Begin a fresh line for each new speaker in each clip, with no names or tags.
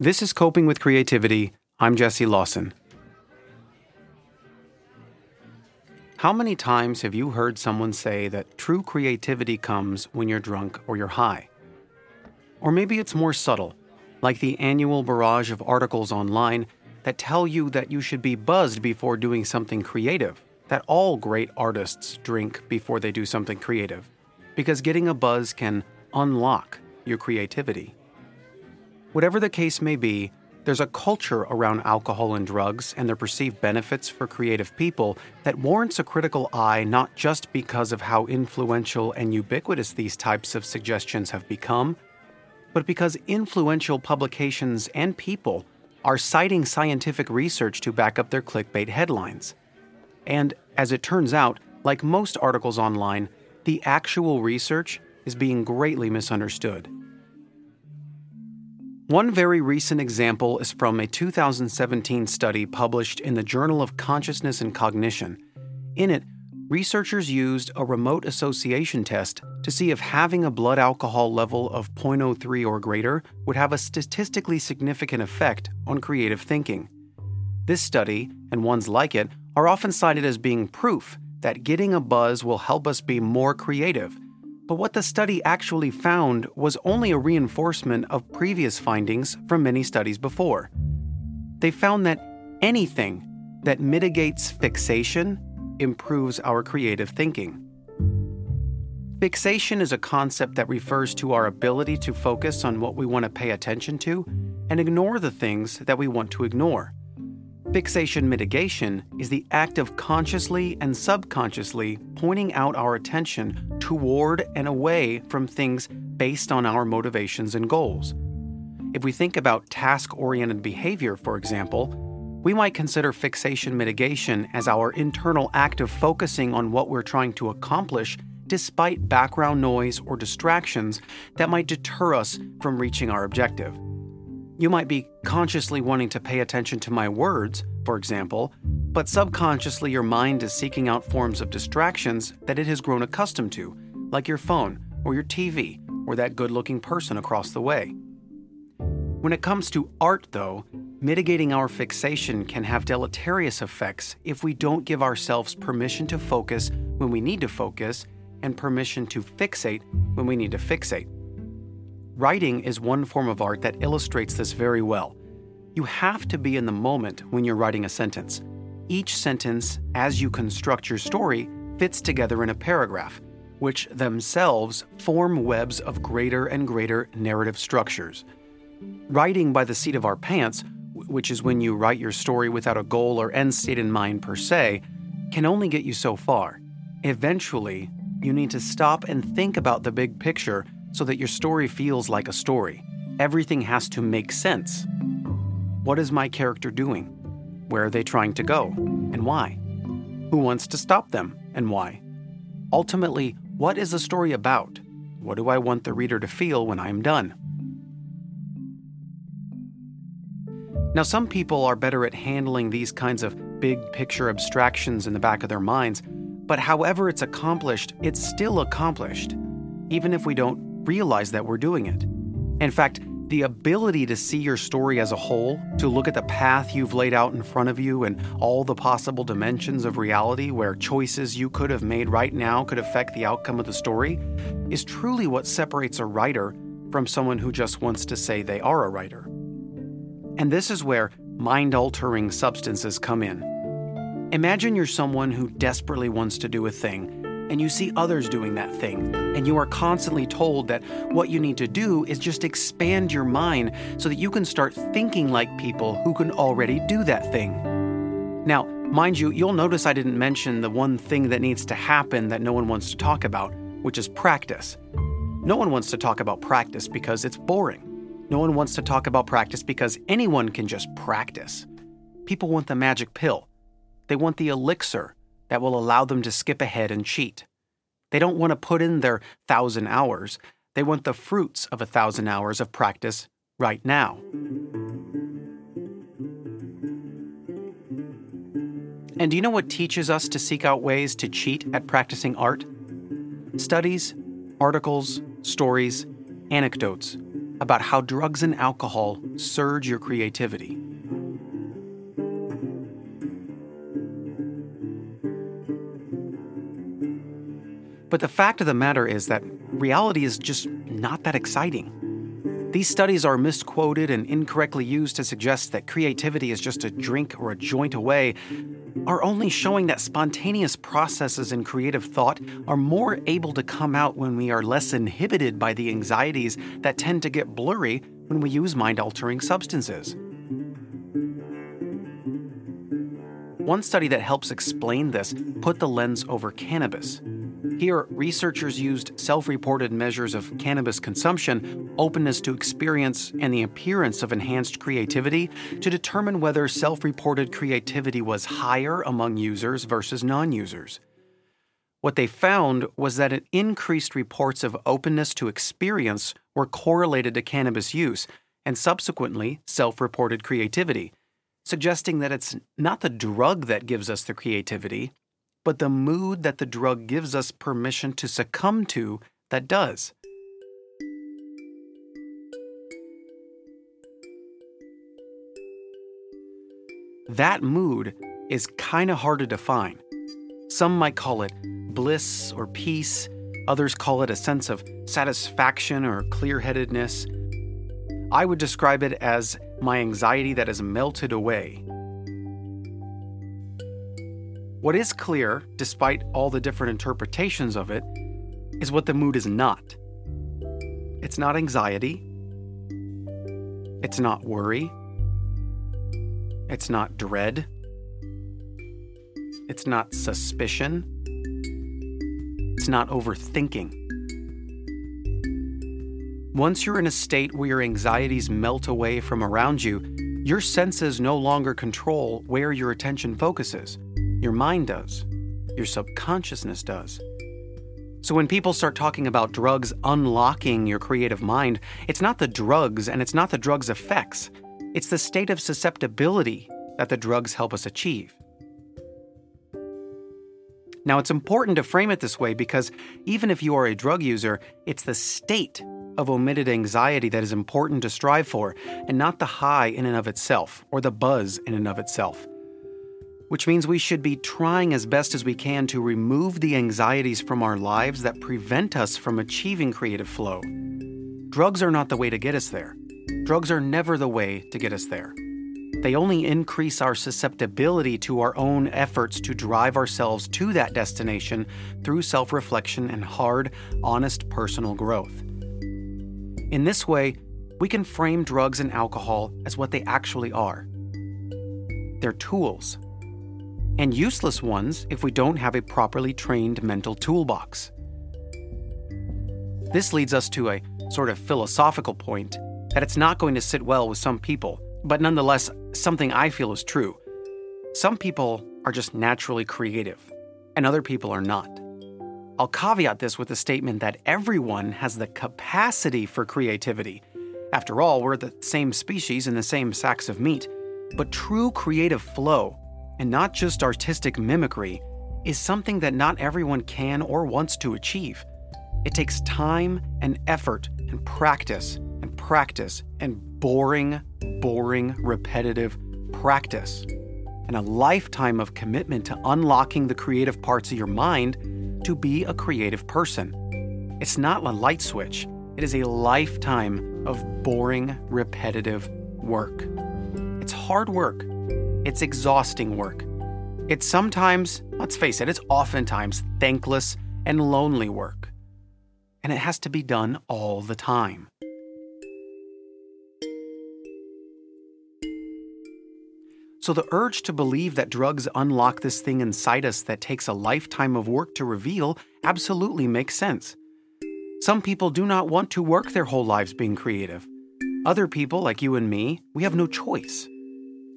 This is Coping with Creativity. I'm Jesse Lawson. How many times have you heard someone say that true creativity comes when you're drunk or you're high? Or maybe it's more subtle, like the annual barrage of articles online that tell you that you should be buzzed before doing something creative, that all great artists drink before they do something creative, because getting a buzz can unlock your creativity. Whatever the case may be, there's a culture around alcohol and drugs and their perceived benefits for creative people that warrants a critical eye not just because of how influential and ubiquitous these types of suggestions have become, but because influential publications and people are citing scientific research to back up their clickbait headlines. And as it turns out, like most articles online, the actual research is being greatly misunderstood. One very recent example is from a 2017 study published in the Journal of Consciousness and Cognition. In it, researchers used a remote association test to see if having a blood alcohol level of 0.03 or greater would have a statistically significant effect on creative thinking. This study, and ones like it, are often cited as being proof that getting a buzz will help us be more creative but what the study actually found was only a reinforcement of previous findings from many studies before. They found that anything that mitigates fixation improves our creative thinking. Fixation is a concept that refers to our ability to focus on what we want to pay attention to and ignore the things that we want to ignore. Fixation mitigation is the act of consciously and subconsciously pointing out our attention toward and away from things based on our motivations and goals. If we think about task oriented behavior, for example, we might consider fixation mitigation as our internal act of focusing on what we're trying to accomplish despite background noise or distractions that might deter us from reaching our objective. You might be consciously wanting to pay attention to my words, for example, but subconsciously your mind is seeking out forms of distractions that it has grown accustomed to, like your phone or your TV or that good looking person across the way. When it comes to art, though, mitigating our fixation can have deleterious effects if we don't give ourselves permission to focus when we need to focus and permission to fixate when we need to fixate. Writing is one form of art that illustrates this very well. You have to be in the moment when you're writing a sentence. Each sentence, as you construct your story, fits together in a paragraph, which themselves form webs of greater and greater narrative structures. Writing by the seat of our pants, which is when you write your story without a goal or end state in mind per se, can only get you so far. Eventually, you need to stop and think about the big picture so that your story feels like a story. Everything has to make sense. What is my character doing? Where are they trying to go? And why? Who wants to stop them? And why? Ultimately, what is the story about? What do I want the reader to feel when I am done? Now, some people are better at handling these kinds of big picture abstractions in the back of their minds, but however it's accomplished, it's still accomplished, even if we don't realize that we're doing it. In fact, the ability to see your story as a whole, to look at the path you've laid out in front of you and all the possible dimensions of reality where choices you could have made right now could affect the outcome of the story, is truly what separates a writer from someone who just wants to say they are a writer. And this is where mind altering substances come in. Imagine you're someone who desperately wants to do a thing and you see others doing that thing, and you are constantly told that what you need to do is just expand your mind so that you can start thinking like people who can already do that thing. Now, mind you, you'll notice I didn't mention the one thing that needs to happen that no one wants to talk about, which is practice. No one wants to talk about practice because it's boring. No one wants to talk about practice because anyone can just practice. People want the magic pill. They want the elixir that will allow them to skip ahead and cheat. They don't want to put in their thousand hours, they want the fruits of a thousand hours of practice right now. And do you know what teaches us to seek out ways to cheat at practicing art? Studies, articles, stories, anecdotes. about how drugs and alcohol surge your creativity. But the fact of the matter is that reality is just not that exciting. These studies are misquoted and incorrectly used to suggest that creativity is just a drink or a joint away, are only showing that spontaneous processes in creative thought are more able to come out when we are less inhibited by the anxieties that tend to get blurry when we use mind altering substances. One study that helps explain this put the lens over cannabis. Here, researchers used self reported measures of cannabis consumption, openness to experience, and the appearance of enhanced creativity to determine whether self reported creativity was higher among users versus non users. What they found was that increased reports of openness to experience were correlated to cannabis use and subsequently self reported creativity, suggesting that it's not the drug that gives us the creativity, but the mood that the drug gives us permission to succumb to that does. That mood is kind of hard to define. Some might call it bliss or peace, others call it a sense of satisfaction or clear headedness. I would describe it as my anxiety that has melted away what is clear, despite all the different interpretations of it, is what the mood is not. It's not anxiety. It's not worry. It's not dread. It's not suspicion. It's not overthinking. Once you're in a state where your anxieties melt away from around you, your senses no longer control where your attention focuses. Your mind does. Your subconsciousness does. So when people start talking about drugs unlocking your creative mind, it's not the drugs and it's not the drugs' effects. It's the state of susceptibility that the drugs help us achieve. Now, it's important to frame it this way because even if you are a drug user, it's the state of omitted anxiety that is important to strive for, and not the high in and of itself or the buzz in and of itself which means we should be trying as best as we can to remove the anxieties from our lives that prevent us from achieving creative flow. Drugs are not the way to get us there. Drugs are never the way to get us there. They only increase our susceptibility to our own efforts to drive ourselves to that destination through self reflection and hard, honest personal growth. In this way, we can frame drugs and alcohol as what they actually are. They're tools and useless ones if we don't have a properly trained mental toolbox. This leads us to a sort of philosophical point that it's not going to sit well with some people, but nonetheless, something I feel is true. Some people are just naturally creative, and other people are not. I'll caveat this with the statement that everyone has the capacity for creativity. After all, we're the same species in the same sacks of meat. But true creative flow and not just artistic mimicry, is something that not everyone can or wants to achieve. It takes time and effort and practice and practice and boring, boring, repetitive practice. And a lifetime of commitment to unlocking the creative parts of your mind to be a creative person. It's not a light switch, it is a lifetime of boring, repetitive work. It's hard work, it's exhausting work. It's sometimes, let's face it, it's oftentimes thankless and lonely work. And it has to be done all the time. So, the urge to believe that drugs unlock this thing inside us that takes a lifetime of work to reveal absolutely makes sense. Some people do not want to work their whole lives being creative. Other people, like you and me, we have no choice.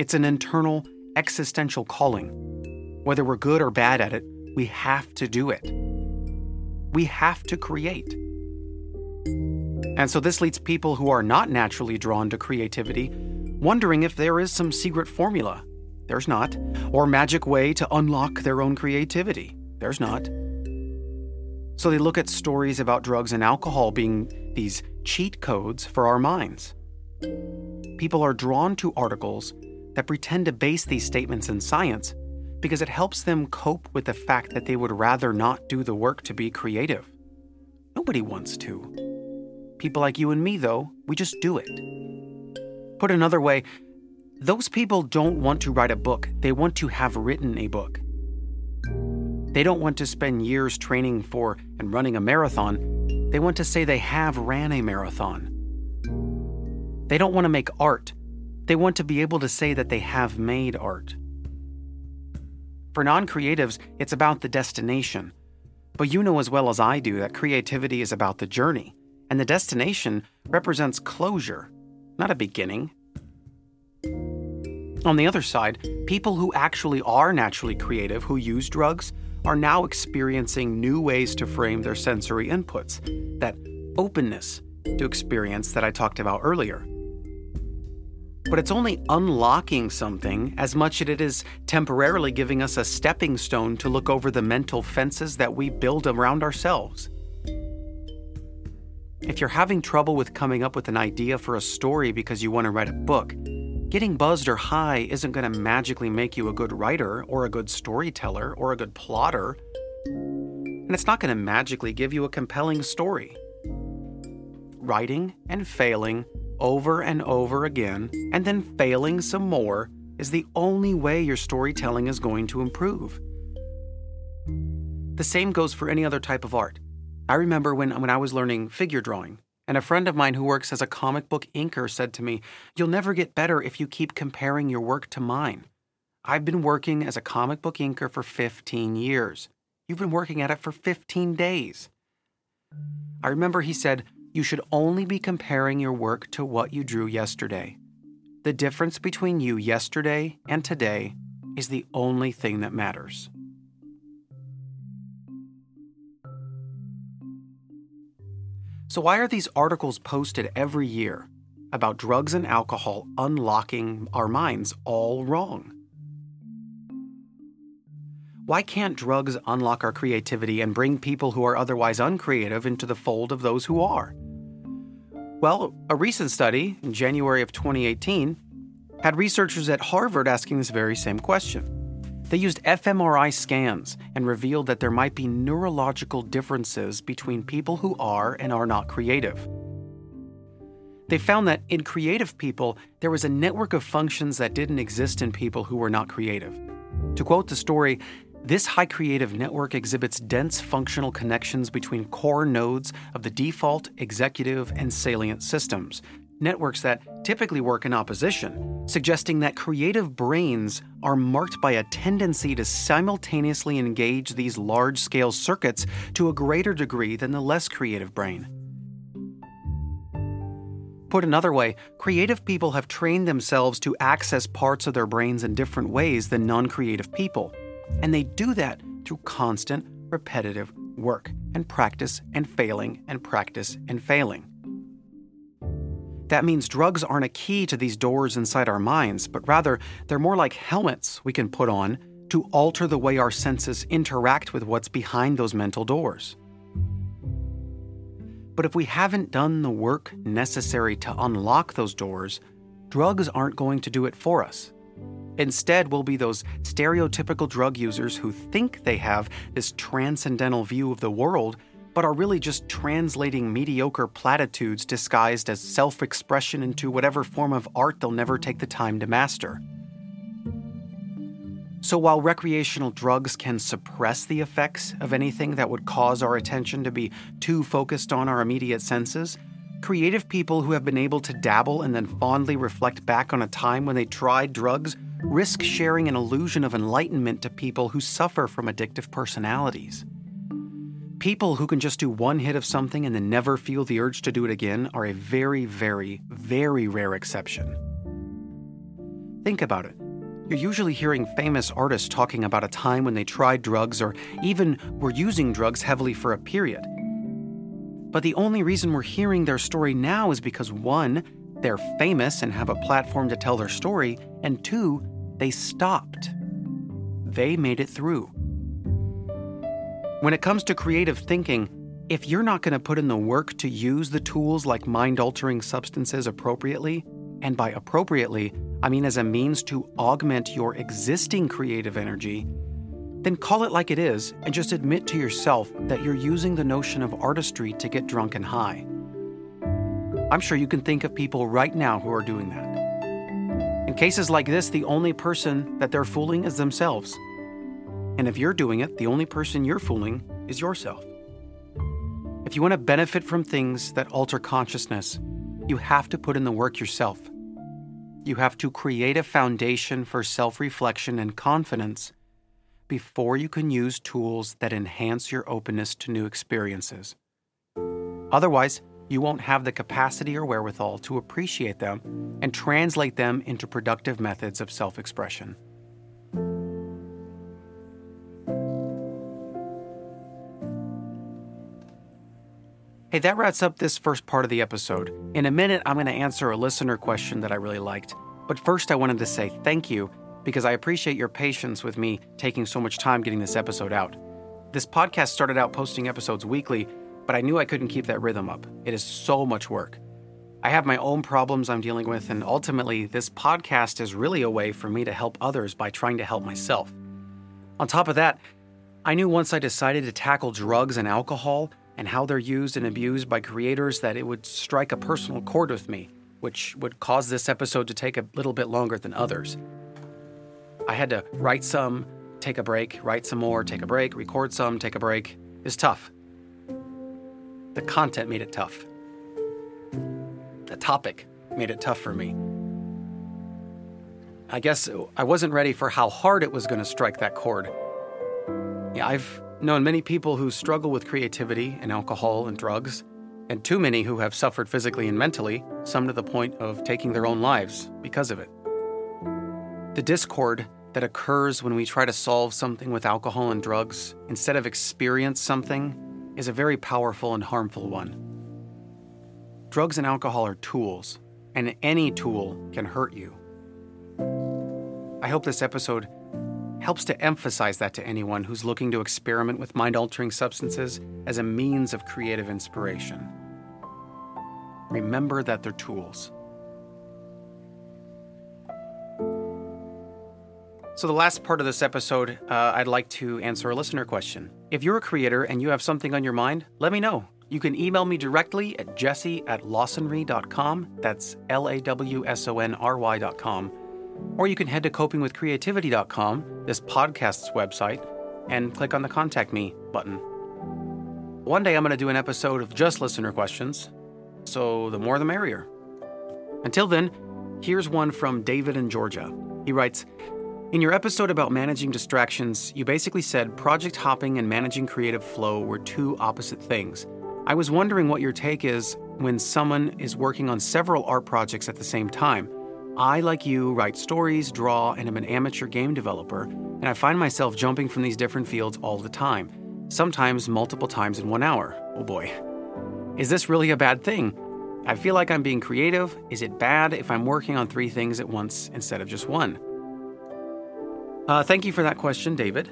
It's an internal, existential calling. Whether we're good or bad at it, we have to do it. We have to create. And so this leads people who are not naturally drawn to creativity wondering if there is some secret formula. There's not. Or magic way to unlock their own creativity. There's not. So they look at stories about drugs and alcohol being these cheat codes for our minds. People are drawn to articles that pretend to base these statements in science because it helps them cope with the fact that they would rather not do the work to be creative. Nobody wants to. People like you and me, though, we just do it. Put another way, those people don't want to write a book, they want to have written a book. They don't want to spend years training for and running a marathon, they want to say they have ran a marathon. They don't want to make art, they want to be able to say that they have made art. For non creatives, it's about the destination. But you know as well as I do that creativity is about the journey, and the destination represents closure, not a beginning. On the other side, people who actually are naturally creative who use drugs are now experiencing new ways to frame their sensory inputs, that openness to experience that I talked about earlier but it's only unlocking something as much as it is temporarily giving us a stepping stone to look over the mental fences that we build around ourselves. If you're having trouble with coming up with an idea for a story because you want to write a book, getting buzzed or high isn't going to magically make you a good writer or a good storyteller or a good plotter. And it's not going to magically give you a compelling story. Writing and failing over and over again, and then failing some more, is the only way your storytelling is going to improve. The same goes for any other type of art. I remember when, when I was learning figure drawing, and a friend of mine who works as a comic book inker said to me, You'll never get better if you keep comparing your work to mine. I've been working as a comic book inker for 15 years. You've been working at it for 15 days. I remember he said, you should only be comparing your work to what you drew yesterday. The difference between you yesterday and today is the only thing that matters. So, why are these articles posted every year about drugs and alcohol unlocking our minds all wrong? Why can't drugs unlock our creativity and bring people who are otherwise uncreative into the fold of those who are? Well, a recent study in January of 2018 had researchers at Harvard asking this very same question. They used fMRI scans and revealed that there might be neurological differences between people who are and are not creative. They found that in creative people, there was a network of functions that didn't exist in people who were not creative. To quote the story, this high creative network exhibits dense functional connections between core nodes of the default, executive, and salient systems, networks that typically work in opposition, suggesting that creative brains are marked by a tendency to simultaneously engage these large scale circuits to a greater degree than the less creative brain. Put another way, creative people have trained themselves to access parts of their brains in different ways than non creative people. And they do that through constant, repetitive work and practice and failing and practice and failing. That means drugs aren't a key to these doors inside our minds, but rather they're more like helmets we can put on to alter the way our senses interact with what's behind those mental doors. But if we haven't done the work necessary to unlock those doors, drugs aren't going to do it for us. Instead, we'll be those stereotypical drug users who think they have this transcendental view of the world, but are really just translating mediocre platitudes disguised as self expression into whatever form of art they'll never take the time to master. So, while recreational drugs can suppress the effects of anything that would cause our attention to be too focused on our immediate senses, creative people who have been able to dabble and then fondly reflect back on a time when they tried drugs risk sharing an illusion of enlightenment to people who suffer from addictive personalities. People who can just do one hit of something and then never feel the urge to do it again are a very, very, very rare exception. Think about it. You're usually hearing famous artists talking about a time when they tried drugs or even were using drugs heavily for a period. But the only reason we're hearing their story now is because one, they're famous and have a platform to tell their story, and two, they stopped. They made it through. When it comes to creative thinking, if you're not going to put in the work to use the tools like mind altering substances appropriately, and by appropriately, I mean as a means to augment your existing creative energy, then call it like it is and just admit to yourself that you're using the notion of artistry to get drunk and high. I'm sure you can think of people right now who are doing that. In cases like this, the only person that they're fooling is themselves. And if you're doing it, the only person you're fooling is yourself. If you want to benefit from things that alter consciousness, you have to put in the work yourself. You have to create a foundation for self reflection and confidence before you can use tools that enhance your openness to new experiences. Otherwise, you won't have the capacity or wherewithal to appreciate them and translate them into productive methods of self expression. Hey, that wraps up this first part of the episode. In a minute, I'm going to answer a listener question that I really liked. But first, I wanted to say thank you because I appreciate your patience with me taking so much time getting this episode out. This podcast started out posting episodes weekly, but I knew I couldn't keep that rhythm up. It is so much work. I have my own problems I'm dealing with, and ultimately, this podcast is really a way for me to help others by trying to help myself. On top of that, I knew once I decided to tackle drugs and alcohol and how they're used and abused by creators that it would strike a personal chord with me, which would cause this episode to take a little bit longer than others. I had to write some, take a break, write some more, take a break, record some, take a break. It's tough. The content made it tough. The topic made it tough for me. I guess I wasn't ready for how hard it was going to strike that chord. Yeah, I've known many people who struggle with creativity and alcohol and drugs, and too many who have suffered physically and mentally, some to the point of taking their own lives because of it. The discord that occurs when we try to solve something with alcohol and drugs instead of experience something is a very powerful and harmful one. Drugs and alcohol are tools, and any tool can hurt you. I hope this episode helps to emphasize that to anyone who's looking to experiment with mind altering substances as a means of creative inspiration. Remember that they're tools. So, the last part of this episode, uh, I'd like to answer a listener question. If you're a creator and you have something on your mind, let me know. You can email me directly at jesse at lawsonry.com. That's L A W S O N R Y.com. Or you can head to copingwithcreativity.com, this podcast's website, and click on the Contact Me button. One day I'm going to do an episode of just listener questions, so the more the merrier. Until then, here's one from David in Georgia. He writes, in your episode about managing distractions, you basically said project hopping and managing creative flow were two opposite things. I was wondering what your take is when someone is working on several art projects at the same time. I, like you, write stories, draw, and am an amateur game developer, and I find myself jumping from these different fields all the time, sometimes multiple times in one hour. Oh boy. Is this really a bad thing? I feel like I'm being creative. Is it bad if I'm working on three things at once instead of just one? Uh, thank you for that question, David.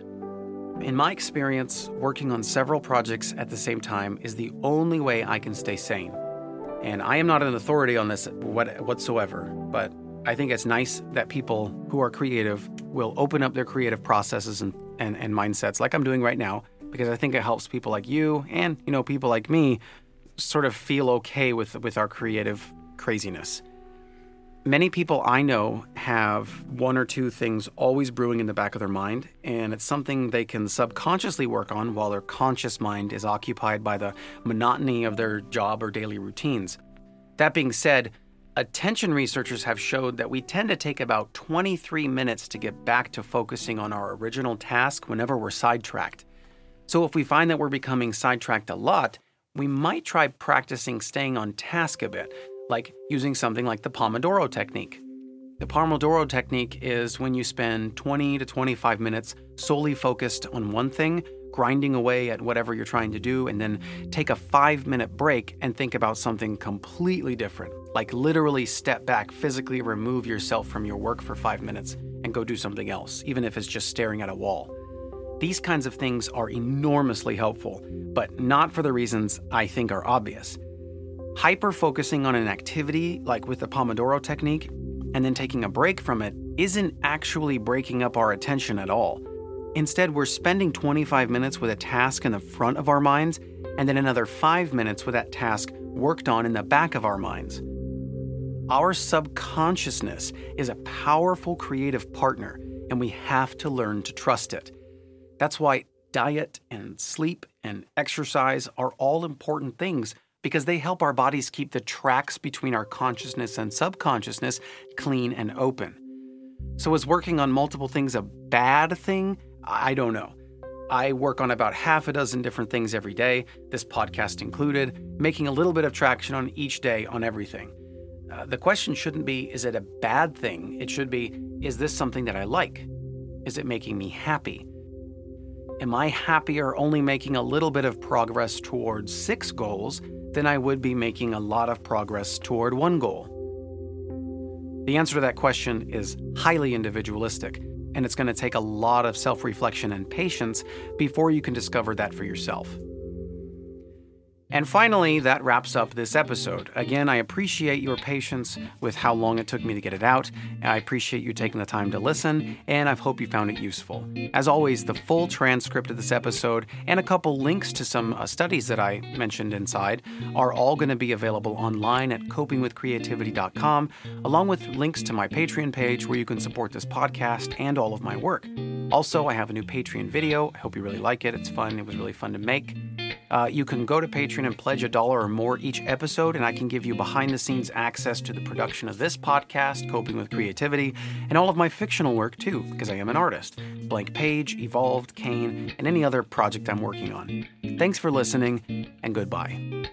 In my experience, working on several projects at the same time is the only way I can stay sane. And I am not an authority on this whatsoever, but I think it's nice that people who are creative will open up their creative processes and, and, and mindsets like I'm doing right now, because I think it helps people like you and, you know, people like me sort of feel okay with, with our creative craziness. Many people I know have one or two things always brewing in the back of their mind, and it's something they can subconsciously work on while their conscious mind is occupied by the monotony of their job or daily routines. That being said, attention researchers have showed that we tend to take about 23 minutes to get back to focusing on our original task whenever we're sidetracked. So if we find that we're becoming sidetracked a lot, we might try practicing staying on task a bit like using something like the Pomodoro technique. The Pomodoro technique is when you spend 20 to 25 minutes solely focused on one thing, grinding away at whatever you're trying to do, and then take a five minute break and think about something completely different. Like literally step back, physically remove yourself from your work for five minutes and go do something else, even if it's just staring at a wall. These kinds of things are enormously helpful, but not for the reasons I think are obvious. Hyper focusing on an activity, like with the Pomodoro technique, and then taking a break from it, isn't actually breaking up our attention at all. Instead, we're spending 25 minutes with a task in the front of our minds, and then another 5 minutes with that task worked on in the back of our minds. Our subconsciousness is a powerful creative partner, and we have to learn to trust it. That's why diet and sleep and exercise are all important things because they help our bodies keep the tracks between our consciousness and subconsciousness clean and open. So, is working on multiple things a bad thing? I don't know. I work on about half a dozen different things every day, this podcast included, making a little bit of traction on each day on everything. Uh, the question shouldn't be, is it a bad thing? It should be, is this something that I like? Is it making me happy? Am I happier only making a little bit of progress towards six goals than I would be making a lot of progress toward one goal? The answer to that question is highly individualistic, and it's going to take a lot of self reflection and patience before you can discover that for yourself. And finally, that wraps up this episode. Again, I appreciate your patience with how long it took me to get it out. I appreciate you taking the time to listen, and I hope you found it useful. As always, the full transcript of this episode and a couple links to some uh, studies that I mentioned inside are all going to be available online at copingwithcreativity.com, along with links to my Patreon page where you can support this podcast and all of my work. Also, I have a new Patreon video. I hope you really like it. It's fun. It was really fun to make. Uh, you can go to Patreon and pledge a dollar or more each episode, and I can give you behind the scenes access to the production of this podcast, Coping with Creativity, and all of my fictional work too, because I am an artist. Blank Page, Evolved, Kane, and any other project I'm working on. Thanks for listening, and goodbye.